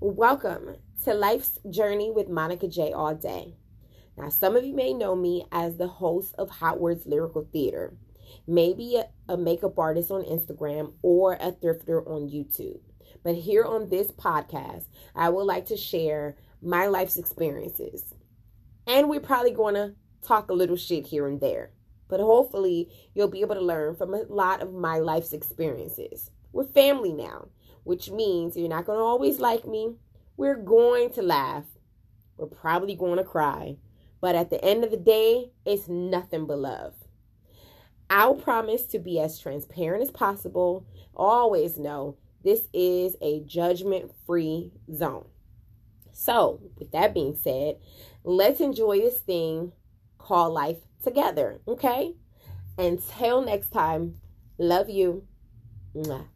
Welcome to Life's Journey with Monika J. All Day. Now, some of you may know me as the host of Hot Words Lyrical Theater, maybe a, a makeup artist on Instagram or a thrifter on YouTube. But here on this podcast, I would like to share my life's experiences. And we're probably going to talk a little shit here and there. But hopefully, you'll be able to learn from a lot of my life's experiences. We're family now which means you're not going to always like me. We're going to laugh. We're probably going to cry. But at the end of the day, it's nothing but love. I'll promise to be as transparent as possible. Always know this is a judgment free zone. So, with that being said, let's enjoy this thing called life together, okay? Until next time, love you. Mwah.